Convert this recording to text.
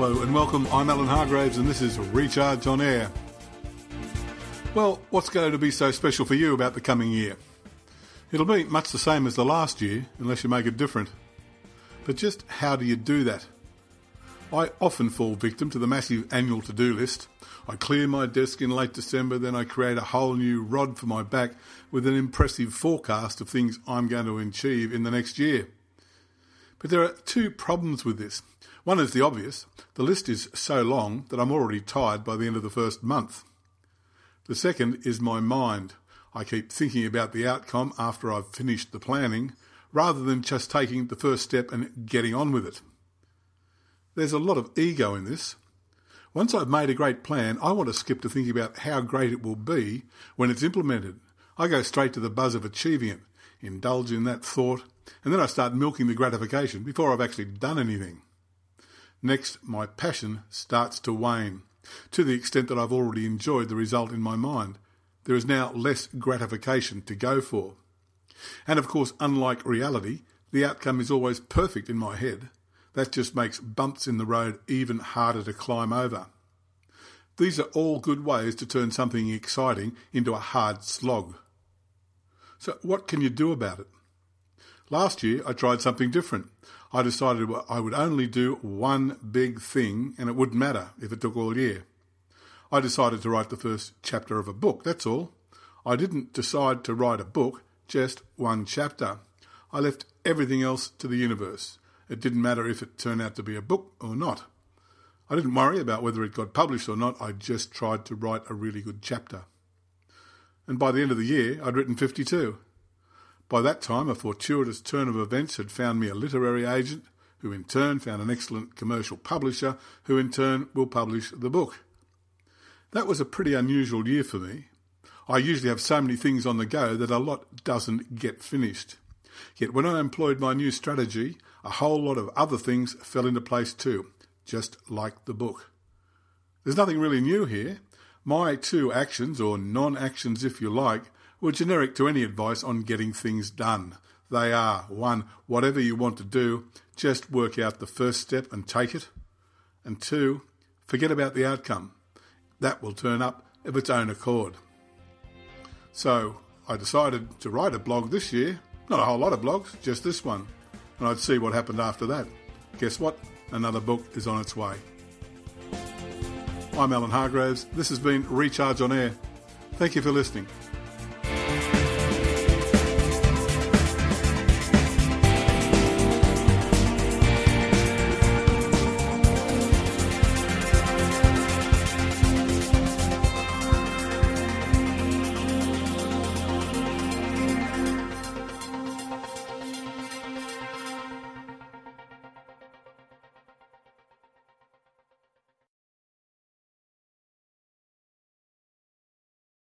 Hello and welcome. I'm Alan Hargraves and this is Recharge on Air. Well, what's going to be so special for you about the coming year? It'll be much the same as the last year, unless you make it different. But just how do you do that? I often fall victim to the massive annual to do list. I clear my desk in late December, then I create a whole new rod for my back with an impressive forecast of things I'm going to achieve in the next year. But there are two problems with this. One is the obvious the list is so long that I'm already tired by the end of the first month. The second is my mind. I keep thinking about the outcome after I've finished the planning, rather than just taking the first step and getting on with it. There's a lot of ego in this. Once I've made a great plan, I want to skip to thinking about how great it will be when it's implemented. I go straight to the buzz of achieving it, indulge in that thought, and then I start milking the gratification before I've actually done anything. Next, my passion starts to wane, to the extent that I've already enjoyed the result in my mind. There is now less gratification to go for. And of course, unlike reality, the outcome is always perfect in my head. That just makes bumps in the road even harder to climb over. These are all good ways to turn something exciting into a hard slog. So, what can you do about it? Last year, I tried something different. I decided I would only do one big thing and it wouldn't matter if it took all year. I decided to write the first chapter of a book, that's all. I didn't decide to write a book, just one chapter. I left everything else to the universe. It didn't matter if it turned out to be a book or not. I didn't worry about whether it got published or not, I just tried to write a really good chapter. And by the end of the year, I'd written 52. By that time, a fortuitous turn of events had found me a literary agent, who in turn found an excellent commercial publisher, who in turn will publish the book. That was a pretty unusual year for me. I usually have so many things on the go that a lot doesn't get finished. Yet when I employed my new strategy, a whole lot of other things fell into place too, just like the book. There's nothing really new here. My two actions, or non actions if you like, were generic to any advice on getting things done. They are 1. Whatever you want to do, just work out the first step and take it. And 2. Forget about the outcome. That will turn up of its own accord. So I decided to write a blog this year. Not a whole lot of blogs, just this one. And I'd see what happened after that. Guess what? Another book is on its way. I'm Alan Hargraves. This has been Recharge on Air. Thank you for listening.